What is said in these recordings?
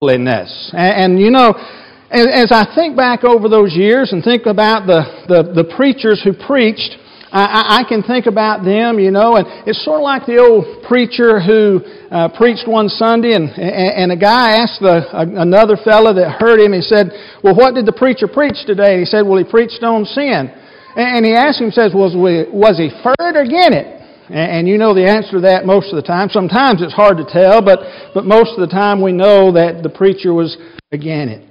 worldliness. And, and you know, as, as, I think back over those years and think about the, the, the preachers who preached, I, I, can think about them, you know, and it's sort of like the old preacher who uh, preached one Sunday, and, and, a guy asked the, another fellow that heard him, he said, Well, what did the preacher preach today? He said, Well, he preached on sin. And, he asked him, says, Was, was he for it or against it? And you know the answer to that most of the time. Sometimes it's hard to tell, but, but most of the time we know that the preacher was against it.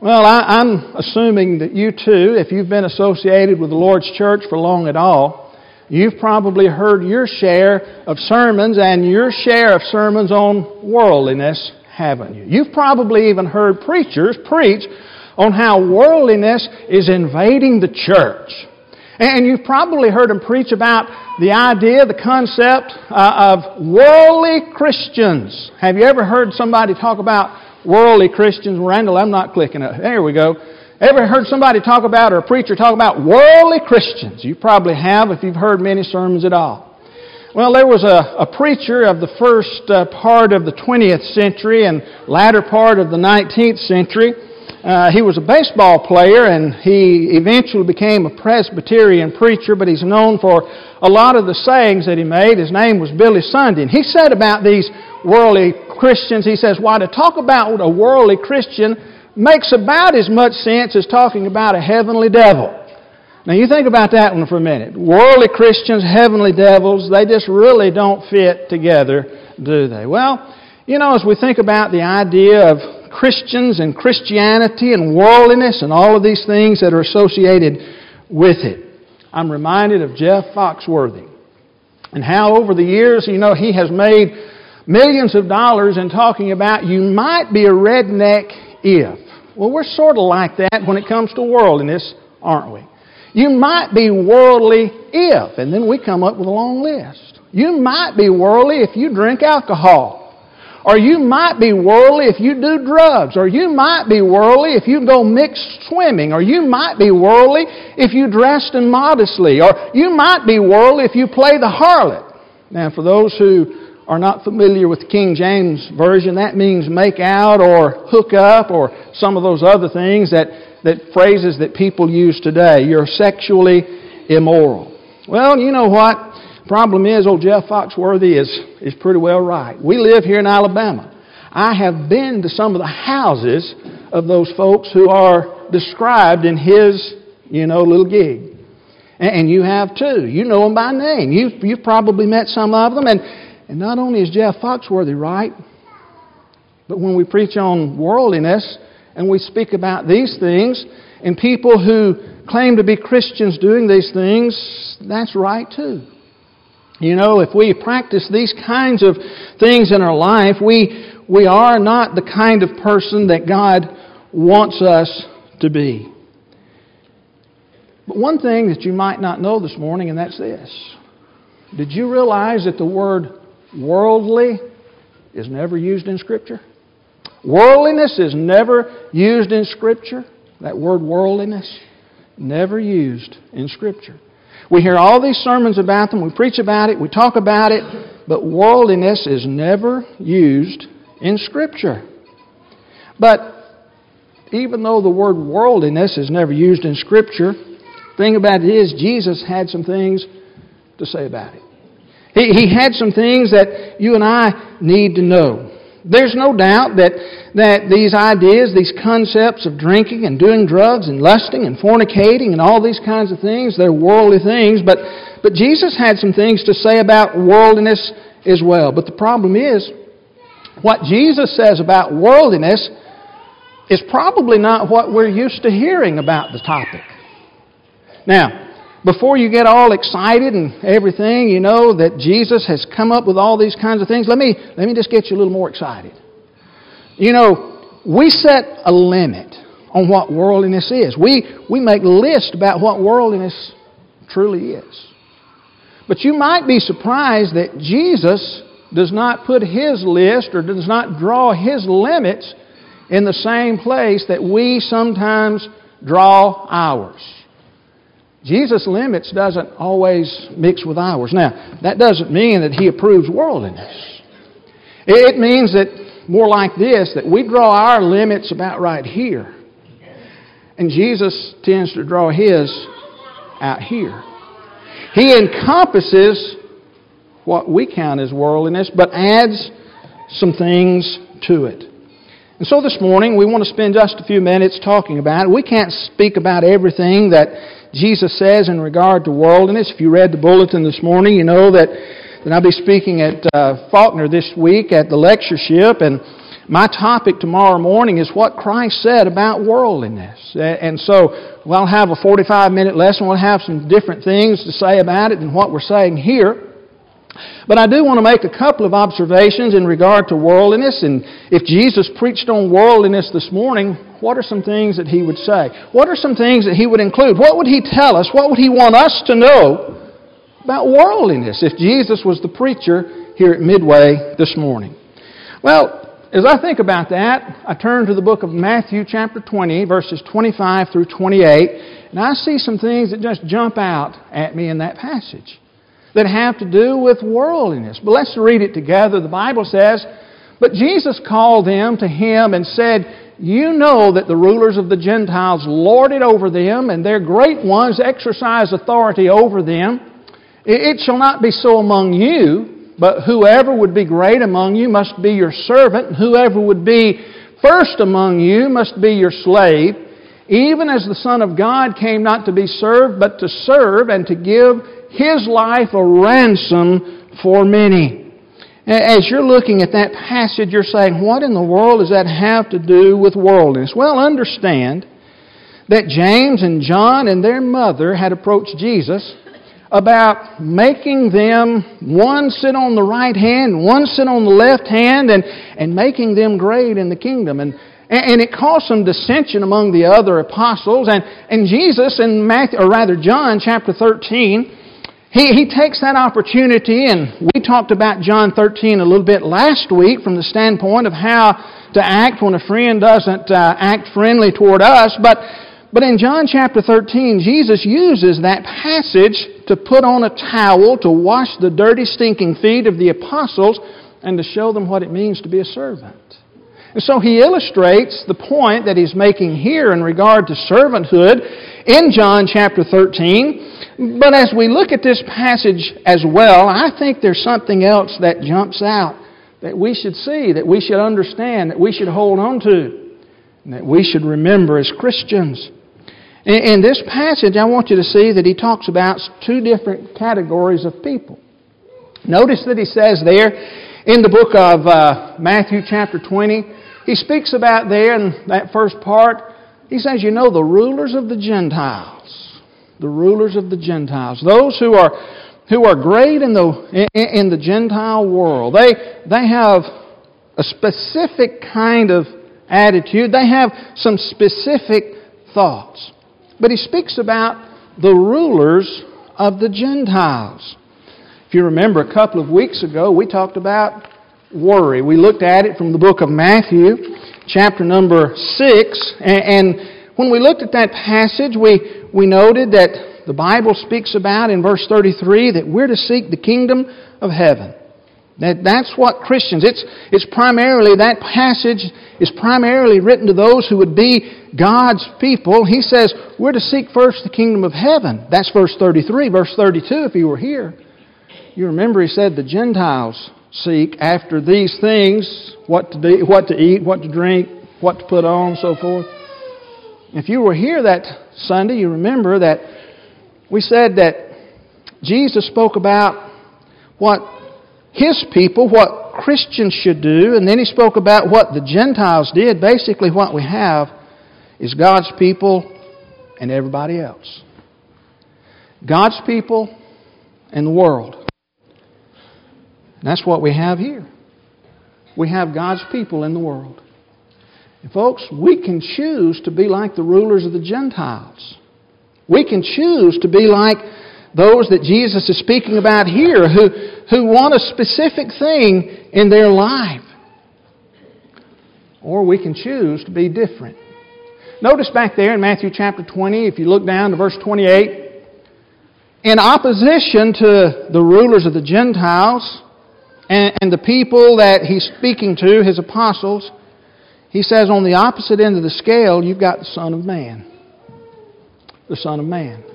Well, I, am assuming that you too, if you've been associated with the Lord's church for long at all, you've probably heard your share of sermons and your share of sermons on worldliness, haven't you? You've probably even heard preachers preach on how worldliness is invading the church. And you've probably heard him preach about the idea, the concept uh, of worldly Christians. Have you ever heard somebody talk about worldly Christians. Randall, I'm not clicking it. There we go. Ever heard somebody talk about, or a preacher talk about worldly Christians? You probably have if you've heard many sermons at all. Well, there was a, a preacher of the first uh, part of the 20th century and latter part of the 19th century. Uh, he was a baseball player and he eventually became a Presbyterian preacher, but he's known for a lot of the sayings that he made. His name was Billy Sunday. And he said about these worldly Christians, he says, why to talk about a worldly Christian makes about as much sense as talking about a heavenly devil. Now you think about that one for a minute. Worldly Christians, heavenly devils, they just really don't fit together, do they? Well, you know, as we think about the idea of Christians and Christianity and worldliness and all of these things that are associated with it, I'm reminded of Jeff Foxworthy and how over the years, you know, he has made millions of dollars in talking about you might be a redneck if. Well, we're sort of like that when it comes to worldliness, aren't we? You might be worldly if, and then we come up with a long list. You might be worldly if you drink alcohol. Or you might be worldly if you do drugs. Or you might be worldly if you go mixed swimming. Or you might be worldly if you dressed immodestly. Or you might be worldly if you play the harlot. Now, for those who are not familiar with the King James Version, that means make out or hook up or some of those other things that, that phrases that people use today. You're sexually immoral. Well, you know what? Problem is, old Jeff Foxworthy is, is pretty well right. We live here in Alabama. I have been to some of the houses of those folks who are described in his, you know, little gig. And, and you have too. You know them by name. You've, you've probably met some of them. And, and not only is Jeff Foxworthy right, but when we preach on worldliness and we speak about these things and people who claim to be Christians doing these things, that's right too. You know, if we practice these kinds of things in our life, we, we are not the kind of person that God wants us to be. But one thing that you might not know this morning, and that's this. Did you realize that the word Worldly is never used in Scripture. Worldliness is never used in Scripture. That word worldliness, never used in Scripture. We hear all these sermons about them, we preach about it, we talk about it, but worldliness is never used in Scripture. But even though the word worldliness is never used in Scripture, the thing about it is Jesus had some things to say about it. He, he had some things that you and I need to know. There's no doubt that, that these ideas, these concepts of drinking and doing drugs and lusting and fornicating and all these kinds of things, they're worldly things, but, but Jesus had some things to say about worldliness as well. But the problem is, what Jesus says about worldliness is probably not what we're used to hearing about the topic. Now, before you get all excited and everything, you know that Jesus has come up with all these kinds of things. Let me, let me just get you a little more excited. You know, we set a limit on what worldliness is. We, we make lists about what worldliness truly is. But you might be surprised that Jesus does not put his list or does not draw his limits in the same place that we sometimes draw ours. Jesus' limits doesn't always mix with ours. Now, that doesn't mean that he approves worldliness. It means that, more like this that we draw our limits about right here. And Jesus tends to draw his out here. He encompasses what we count as worldliness, but adds some things to it. And so this morning, we want to spend just a few minutes talking about it. We can't speak about everything that Jesus says in regard to worldliness. If you read the bulletin this morning, you know that, that I'll be speaking at uh, Faulkner this week at the lectureship, and my topic tomorrow morning is what Christ said about worldliness. And so we'll have a 45 minute lesson. We'll have some different things to say about it than what we're saying here. But I do want to make a couple of observations in regard to worldliness. And if Jesus preached on worldliness this morning, what are some things that he would say? What are some things that he would include? What would he tell us? What would he want us to know about worldliness if Jesus was the preacher here at Midway this morning? Well, as I think about that, I turn to the book of Matthew, chapter 20, verses 25 through 28, and I see some things that just jump out at me in that passage that have to do with worldliness. But let's read it together. The Bible says, But Jesus called them to him and said, You know that the rulers of the Gentiles lord it over them, and their great ones exercise authority over them. It shall not be so among you. But whoever would be great among you must be your servant, and whoever would be first among you must be your slave, even as the Son of God came not to be served, but to serve and to give his life a ransom for many. As you're looking at that passage, you're saying, what in the world does that have to do with worldliness? Well, understand that James and John and their mother had approached Jesus about making them one sit on the right hand, one sit on the left hand, and, and making them great in the kingdom. And, and it caused some dissension among the other apostles. And, and Jesus in Matthew, or rather John chapter 13, he, he takes that opportunity, and we talked about John 13 a little bit last week from the standpoint of how to act when a friend doesn't uh, act friendly toward us. But but in John chapter 13, Jesus uses that passage to put on a towel to wash the dirty, stinking feet of the apostles and to show them what it means to be a servant. And so he illustrates the point that he's making here in regard to servanthood in John chapter 13. But as we look at this passage as well, I think there's something else that jumps out that we should see, that we should understand, that we should hold on to, and that we should remember as Christians. In this passage, I want you to see that he talks about two different categories of people. Notice that he says there in the book of uh, Matthew, chapter 20, he speaks about there in that first part, he says, You know, the rulers of the Gentiles, the rulers of the Gentiles, those who are, who are great in the, in the Gentile world, they, they have a specific kind of attitude, they have some specific thoughts. But he speaks about the rulers of the Gentiles. If you remember a couple of weeks ago, we talked about worry. We looked at it from the book of Matthew, chapter number 6. And when we looked at that passage, we, we noted that the Bible speaks about in verse 33 that we're to seek the kingdom of heaven. That, that's what Christians, it's, it's primarily, that passage is primarily written to those who would be God's people. He says, we're to seek first the kingdom of heaven. That's verse 33. Verse 32, if you were here, you remember he said, the Gentiles seek after these things, what to, do, what to eat, what to drink, what to put on, so forth. If you were here that Sunday, you remember that we said that Jesus spoke about what his people, what Christians should do, and then he spoke about what the Gentiles did. Basically, what we have is God's people and everybody else. God's people and the world. that's what we have here. We have God's people in the world. And folks, we can choose to be like the rulers of the Gentiles. We can choose to be like those that Jesus is speaking about here who, who want a specific thing in their life. Or we can choose to be different. Notice back there in Matthew chapter 20, if you look down to verse 28, in opposition to the rulers of the Gentiles, and, and the people that he's speaking to, his apostles, he says on the opposite end of the scale, you've got the Son of Man. The Son of Man.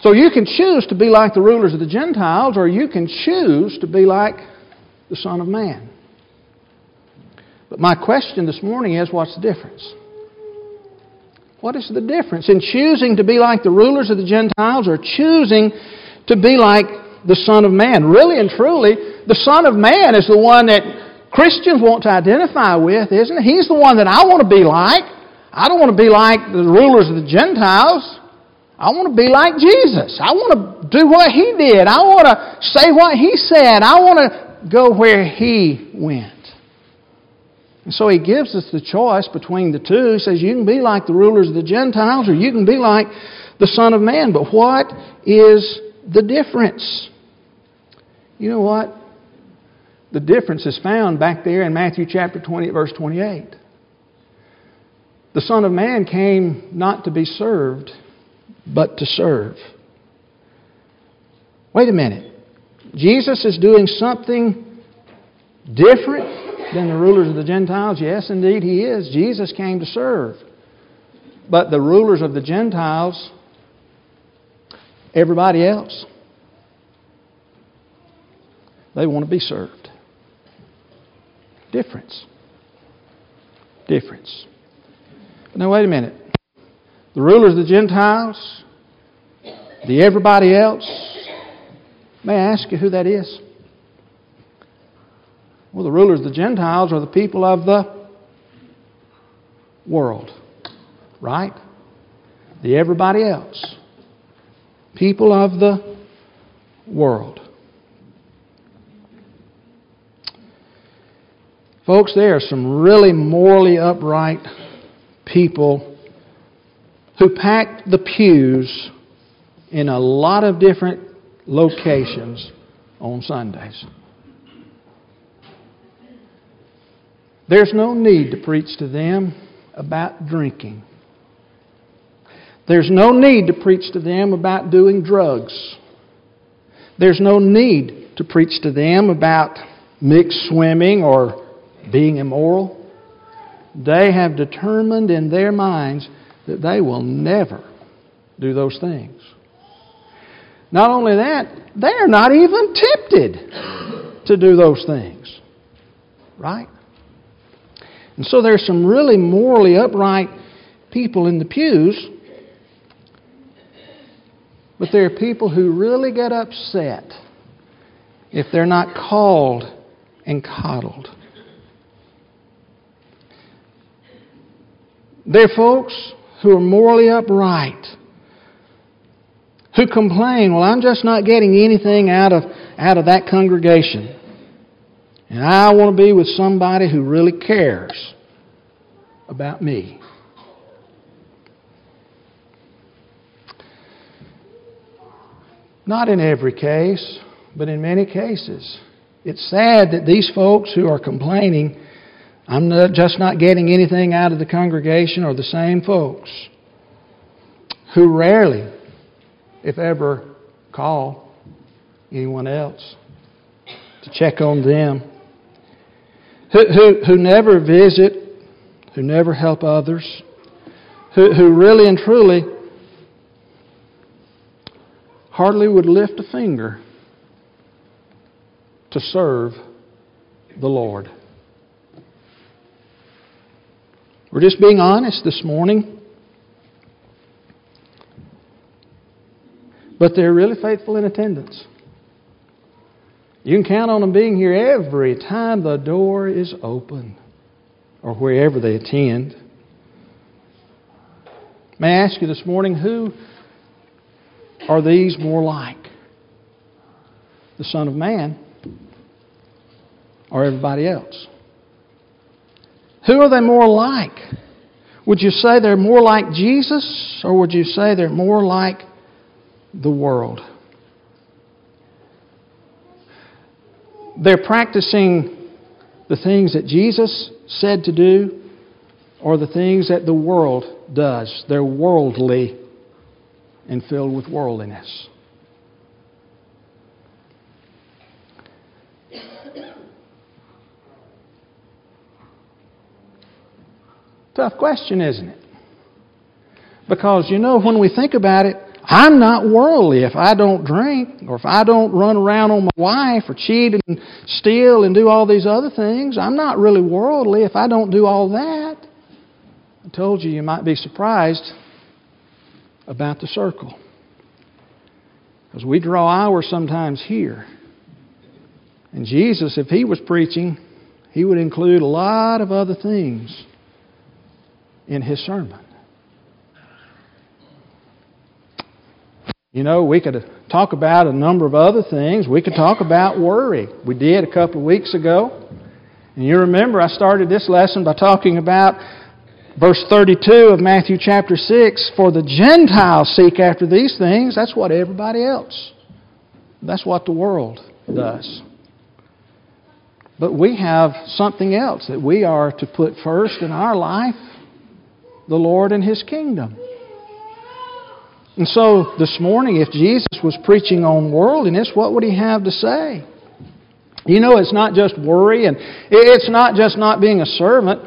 So you can choose to be like the rulers of the Gentiles, or you can choose to be like the Son of Man. But my question this morning is what's the difference? What is the difference in choosing to be like the rulers of the Gentiles or choosing to be like the Son of Man? Really and truly, the Son of Man is the one that Christians want to identify with, isn't it? He's the one that I want to be like. I don't want to be like the rulers of the Gentiles. I want to be like Jesus. I want to do what He did. I want to say what He said. I want to go where He went. And so He gives us the choice between the two. He says, You can be like the rulers of the Gentiles, or you can be like the Son of Man. But what is the difference? You know what? The difference is found back there in Matthew chapter 20, verse 28. The Son of Man came not to be served, but to serve. Wait a minute. Jesus is doing something different than the rulers of the Gentiles? Yes, indeed, he is. Jesus came to serve. But the rulers of the Gentiles, everybody else, they want to be served. Difference. Difference. Now, wait a minute. The rulers of the Gentiles, the everybody else, may I ask you who that is? Well, the rulers of the Gentiles are the people of the world, right? The everybody else. People of the world. Folks, there are some really morally upright people who packed the pews in a lot of different locations on Sundays. There's no need to preach to them about drinking. There's no need to preach to them about doing drugs. There's no need to preach to them about mixed swimming or being immoral, they have determined in their minds that they will never do those things. Not only that, they're not even tempted to do those things. Right? And so there's some really morally upright people in the pews, but there are people who really get upset if they're not called and coddled. They're folks who are morally upright, who complain, well, I'm just not getting anything out of, out of that congregation. And I want to be with somebody who really cares about me. Not in every case, but in many cases. It's sad that these folks who are complaining I'm not, just not getting anything out of the congregation or the same folks who rarely, if ever, call anyone else to check on them, who, who, who never visit, who never help others, who, who really and truly hardly would lift a finger to serve the Lord. We're just being honest this morning. But they're really faithful in attendance. You can count on them being here every time the door is open or wherever they attend. May I ask you this morning, who are these more like? The Son of Man or everybody else? Who are they more like? Would you say they're more like Jesus, or would you say they're more like the world? They're practicing the things that Jesus said to do, or the things that the world does. They're worldly and filled with worldliness. Tough question, isn't it? Because, you know, when we think about it, I'm not worldly if I don't drink or if I don't run around on my wife or cheat and steal and do all these other things. I'm not really worldly if I don't do all that. I told you you might be surprised about the circle. Because we draw ours sometimes here. And Jesus, if he was preaching, he would include a lot of other things in his sermon. You know, we could talk about a number of other things. We could talk about worry. We did a couple of weeks ago. And you remember I started this lesson by talking about verse 32 of Matthew chapter 6 For the Gentiles seek after these things. That's what everybody else, that's what the world does. But we have something else that we are to put first in our life the Lord and His kingdom. And so this morning, if Jesus was preaching on worldliness, what would he have to say? You know, it's not just worry and it's not just not being a servant.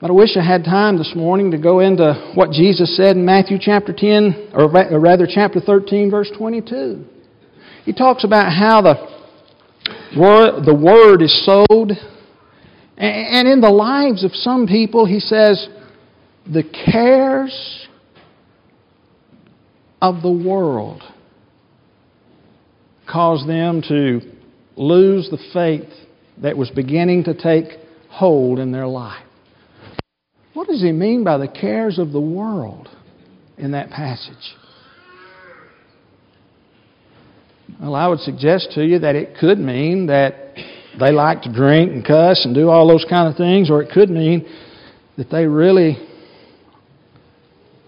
But I wish I had time this morning to go into what Jesus said in Matthew chapter 10, or rather chapter 13, verse 22. He talks about how the word, the word is sowed. And in the lives of some people, he says, the cares of the world caused them to lose the faith that was beginning to take hold in their life. What does he mean by the cares of the world in that passage? Well, I would suggest to you that it could mean that they like to drink and cuss and do all those kind of things, or it could mean that they really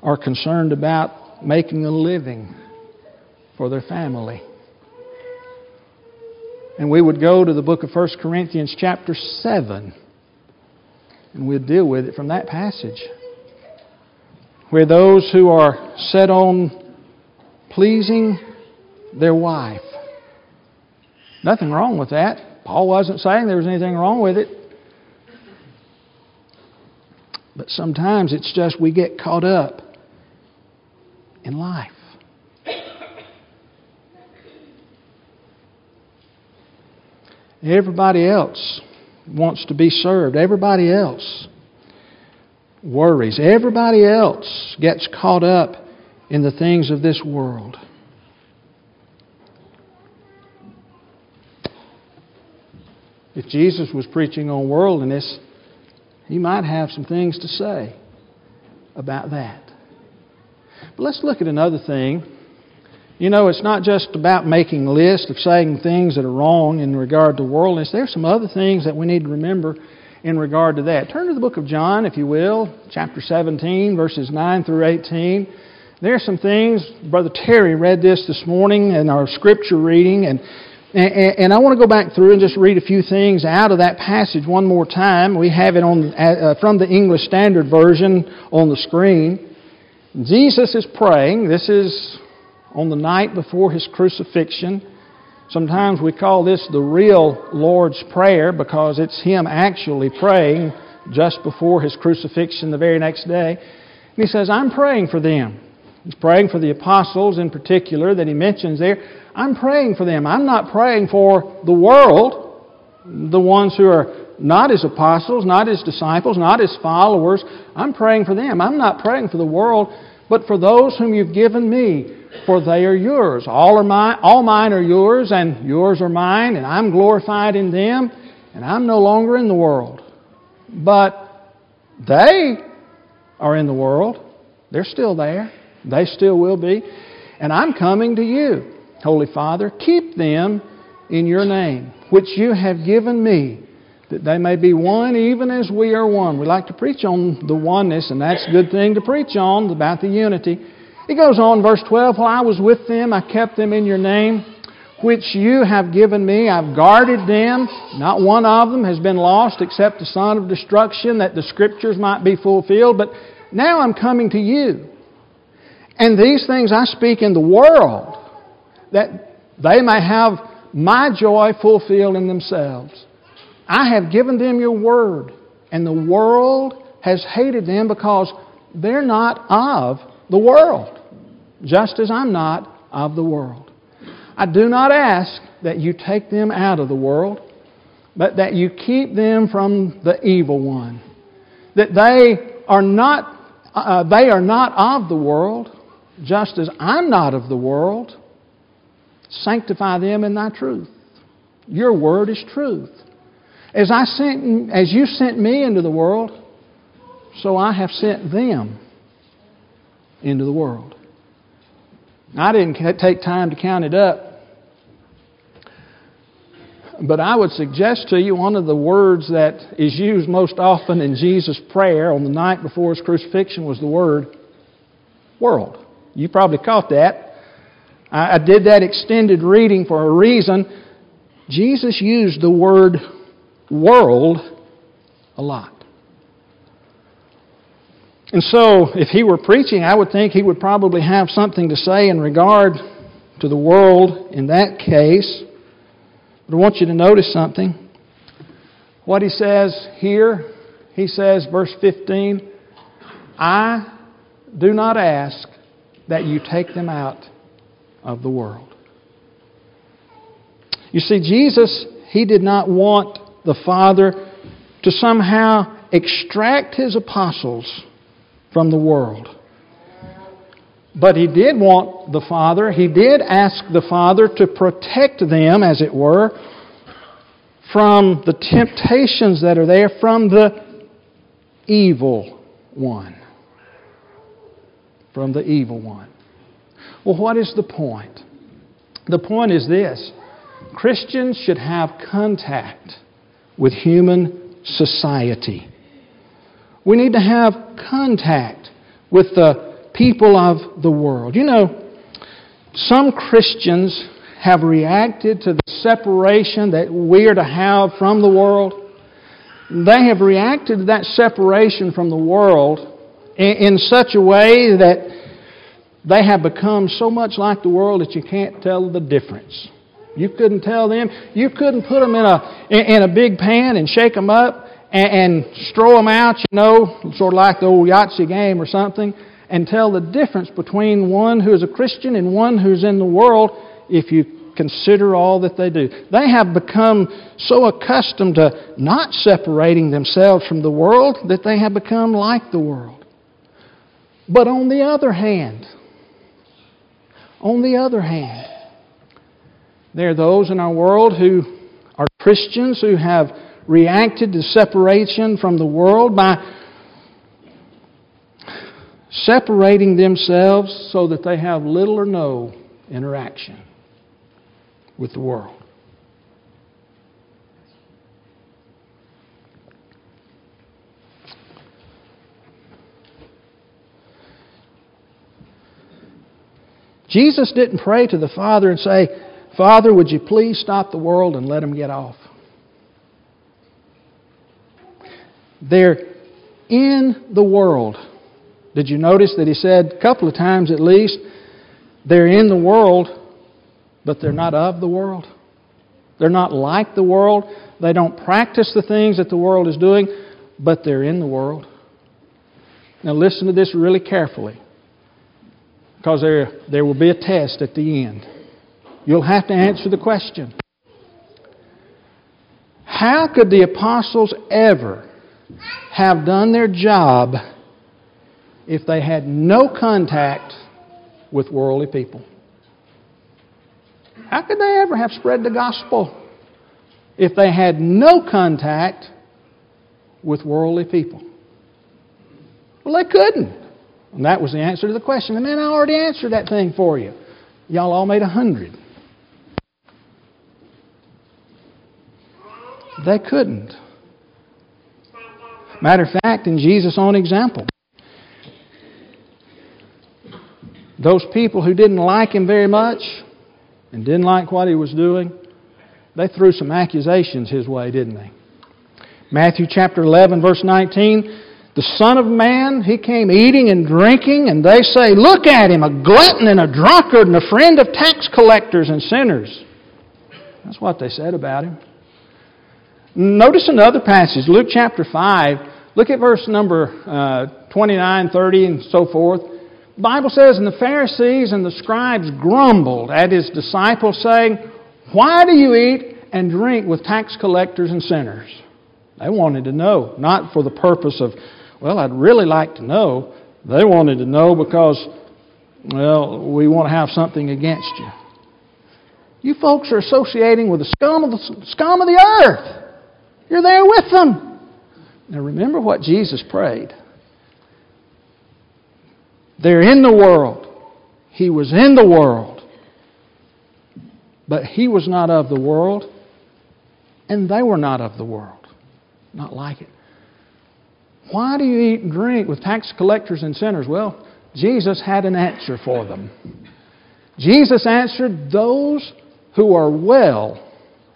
are concerned about making a living for their family. And we would go to the book of 1 Corinthians, chapter 7, and we'd deal with it from that passage. Where those who are set on pleasing their wife. Nothing wrong with that. Paul wasn't saying there was anything wrong with it. But sometimes it's just we get caught up in life. Everybody else wants to be served. Everybody else worries. Everybody else gets caught up in the things of this world. If Jesus was preaching on worldliness, he might have some things to say about that. But let's look at another thing. You know, it's not just about making lists of saying things that are wrong in regard to worldliness. There's some other things that we need to remember in regard to that. Turn to the book of John, if you will, chapter 17, verses 9 through 18. There are some things, Brother Terry read this this morning in our scripture reading, and, and, and I want to go back through and just read a few things out of that passage one more time. We have it on, uh, from the English Standard Version on the screen. Jesus is praying. This is on the night before his crucifixion. Sometimes we call this the real Lord's Prayer because it's him actually praying just before his crucifixion the very next day. And he says, I'm praying for them. He's praying for the apostles in particular that he mentions there. I'm praying for them. I'm not praying for the world, the ones who are not as apostles, not as disciples, not as followers. I'm praying for them. I'm not praying for the world, but for those whom you've given me, for they are yours. All are mine, all mine are yours, and yours are mine, and I'm glorified in them, and I'm no longer in the world. But they are in the world. They're still there. They still will be. And I'm coming to you, Holy Father. Keep them in your name, which you have given me that they may be one even as we are one. We like to preach on the oneness, and that's a good thing to preach on, about the unity. He goes on, verse 12, While I was with them, I kept them in your name, which you have given me. I've guarded them. Not one of them has been lost except the son of destruction, that the scriptures might be fulfilled. But now I'm coming to you. And these things I speak in the world, that they may have my joy fulfilled in themselves. I have given them your word, and the world has hated them because they're not of the world, just as I'm not of the world. I do not ask that you take them out of the world, but that you keep them from the evil one. That they are not, uh, they are not of the world, just as I'm not of the world. Sanctify them in thy truth. Your word is truth. As, I sent, as you sent me into the world, so I have sent them into the world. I didn't take time to count it up. But I would suggest to you one of the words that is used most often in Jesus' prayer on the night before his crucifixion was the word world. You probably caught that. I did that extended reading for a reason. Jesus used the word world a lot. And so, if he were preaching, I would think he would probably have something to say in regard to the world in that case. But I want you to notice something. What he says here, he says, verse 15, I do not ask that you take them out of the world. You see, Jesus, he did not want the Father to somehow extract his apostles from the world. But he did want the Father, he did ask the Father to protect them, as it were, from the temptations that are there from the evil one. From the evil one. Well, what is the point? The point is this Christians should have contact with human society. We need to have contact with the people of the world. You know, some Christians have reacted to the separation that we are to have from the world. They have reacted to that separation from the world in, such a way that they have become so much like the world that you can't tell the difference. You couldn't tell them. You couldn't put them in a, in a big pan and shake them up and, and throw them out, you know, sort of like the old Yahtzee game or something, and tell the difference between one who is a Christian and one who's in the world if you consider all that they do. They have become so accustomed to not separating themselves from the world that they have become like the world. But on the other hand, on the other hand, there are those in our world who are Christians who have reacted to separation from the world by separating themselves so that they have little or no interaction with the world. Jesus didn't pray to the Father and say, Father, would you please stop the world and let them get off? They're in the world. Did you notice that he said a couple of times at least, they're in the world, but they're not of the world? They're not like the world. They don't practice the things that the world is doing, but they're in the world. Now, listen to this really carefully because there, there will be a test at the end. You'll have to answer the question How could the apostles ever have done their job if they had no contact with worldly people. How could they ever have spread the gospel if they had no contact with worldly people? Well, they couldn't. And that was the answer to the question. And then I already answered that thing for you. Y'all all made a hundred. They couldn't. Matter of fact, in Jesus' own example, those people who didn't like him very much and didn't like what he was doing, they threw some accusations his way, didn't they? Matthew chapter 11, verse 19. The Son of Man, he came eating and drinking, and they say, Look at him, a glutton and a drunkard and a friend of tax collectors and sinners. That's what they said about him. Notice another passage, Luke chapter 5. Look at verse number uh, 29, 30, and so forth. The Bible says, And the Pharisees and the scribes grumbled at his disciples, saying, Why do you eat and drink with tax collectors and sinners? They wanted to know, not for the purpose of, well, I'd really like to know. They wanted to know because, well, we want to have something against you. You folks are associating with the scum of the, scum of the earth. You're there with them. Now remember what Jesus prayed. They're in the world. He was in the world. But he was not of the world, and they were not of the world not like it. Why do you eat and drink with tax collectors and sinners? Well, Jesus had an answer for them. Jesus answered, Those who are well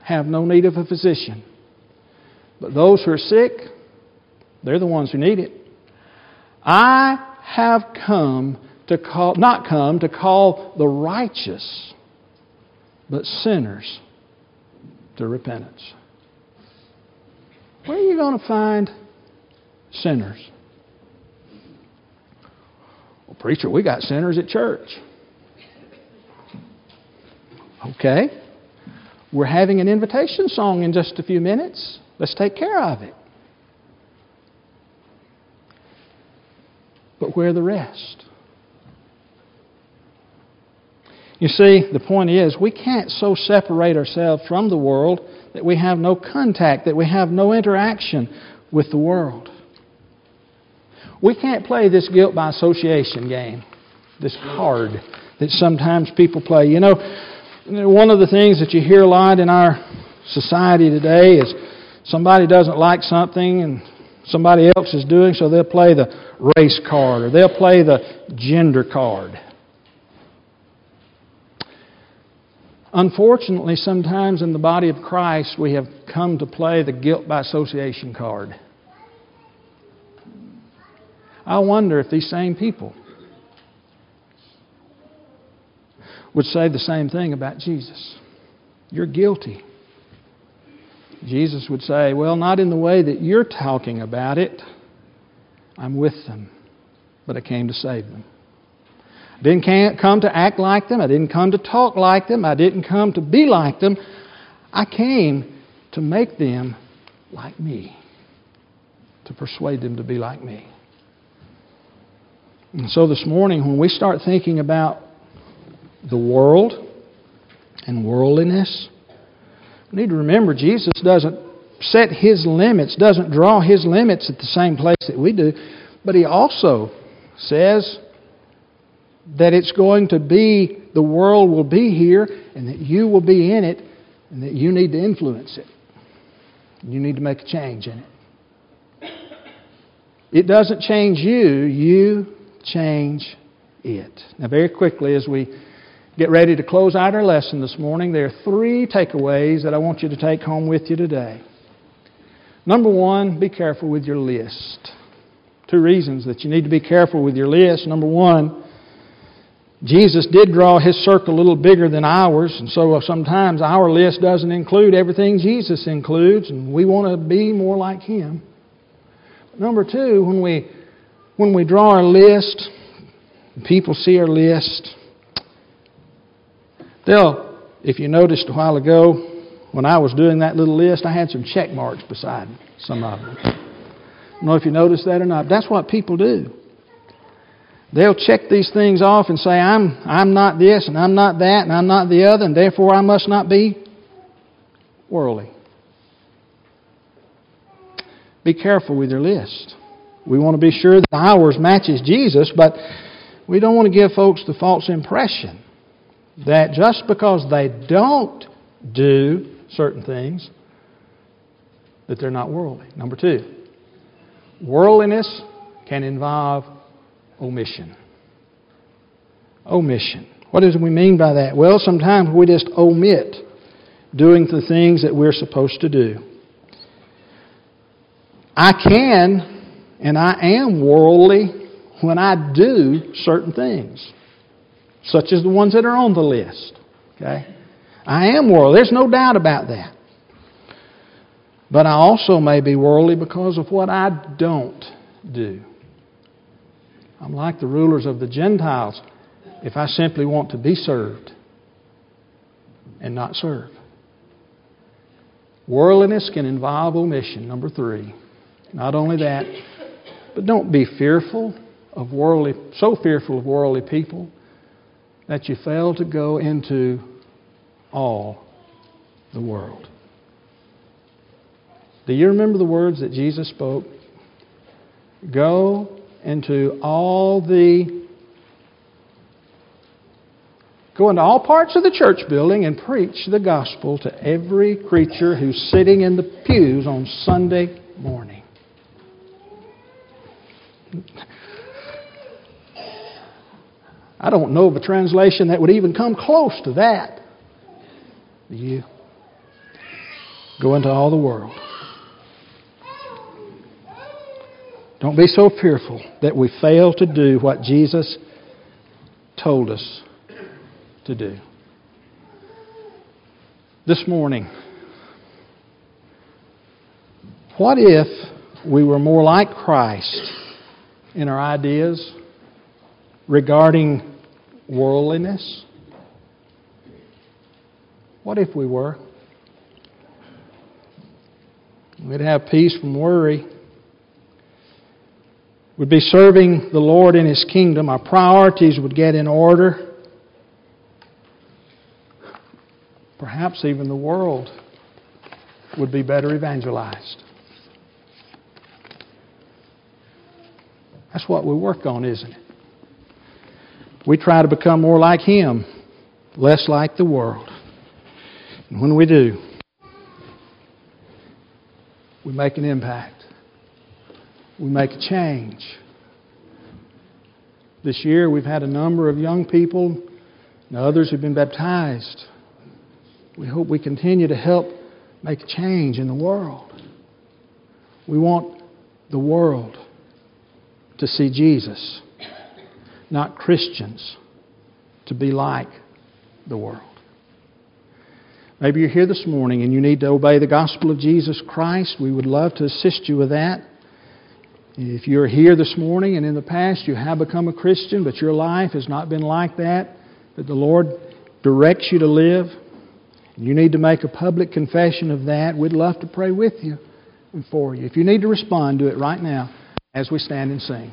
have no need of a physician. But those who are sick, they're the ones who need it. I have come to call, not come to call the righteous, but sinners to repentance. Where are you going to find sinners? Well, preacher, we got sinners at church. Okay. We're having an invitation song in just a few minutes. Let's take care of it. But where the rest? You see, the point is, we can't so separate ourselves from the world that we have no contact, that we have no interaction with the world. We can't play this guilt by association game, this card that sometimes people play. You know, one of the things that you hear a lot in our society today is somebody doesn't like something and somebody else is doing, so they'll play the race card or they'll play the gender card. Unfortunately, sometimes in the body of Christ, we have come to play the guilt by association card. I wonder if these same people would say the same thing about Jesus. You're guilty. Jesus would say, Well, not in the way that you're talking about it. I'm with them, but I came to save them. I didn't come to act like them. I didn't come to talk like them. I didn't come to be like them. I came to make them like me, to persuade them to be like me. And so this morning, when we start thinking about the world and worldliness, we need to remember Jesus doesn't set his limits, doesn't draw his limits at the same place that we do, but he also says that it's going to be, the world will be here, and that you will be in it, and that you need to influence it. You need to make a change in it. It doesn't change you, you change it. Now, very quickly, as we get ready to close out our lesson this morning, there are three takeaways that I want you to take home with you today. Number one, be careful with your list. Two reasons that you need to be careful with your list. Number one, Jesus did draw his circle a little bigger than ours, and so sometimes our list doesn't include everything Jesus includes, and we want to be more like him. Number two, when we when we draw our list, people see our list, they'll if you noticed a while ago, when I was doing that little list, I had some check marks beside some of them. I don't know if you noticed that or not. That's what people do. They'll check these things off and say, I'm, I'm not this, and I'm not that, and I'm not the other, and therefore I must not be worldly. Be careful with your list. We want to be sure that ours matches Jesus, but we don't want to give folks the false impression that just because they don't do certain things, that they're not worldly. Number two, worldliness can involve omission. Omission. What do we mean by that? Well, sometimes we just omit doing the things that we're supposed to do. I can and I am worldly when I do certain things, such as the ones that are on the list. Okay? I am worldly. There's no doubt about that. But I also may be worldly because of what I don't do. I'm like the rulers of the Gentiles if I simply want to be served and not serve. Worldliness can involve omission, number three. Not only that, but don't be fearful of worldly, so fearful of worldly people that you fail to go into all the world. Do you remember the words that Jesus spoke? Go into all the go into all parts of the church building and preach the gospel to every creature who's sitting in the pews on Sunday morning. I don't know of a translation that would even come close to that. Do you? Go into all the world. Don't be so fearful that we fail to do what Jesus told us to do. This morning, what if we were more like Christ in our ideas regarding worldliness? What if we were? We'd have peace from worry. We'd be serving the Lord in His kingdom. Our priorities would get in order. Perhaps even the world would be better evangelized. That's what we work on, isn't it? We try to become more like Him, less like the world. And when we do, we make an impact. We make a change. This year we've had a number of young people and others who've been baptized. We hope we continue to help make a change in the world. We want the world to see Jesus, not Christians to be like the world. Maybe you're here this morning and you need to obey the gospel of Jesus Christ. We would love to assist you with that. If you're here this morning and in the past you have become a Christian, but your life has not been like that, that the Lord directs you to live, and you need to make a public confession of that, we'd love to pray with you and for you. If you need to respond, do it right now as we stand and sing.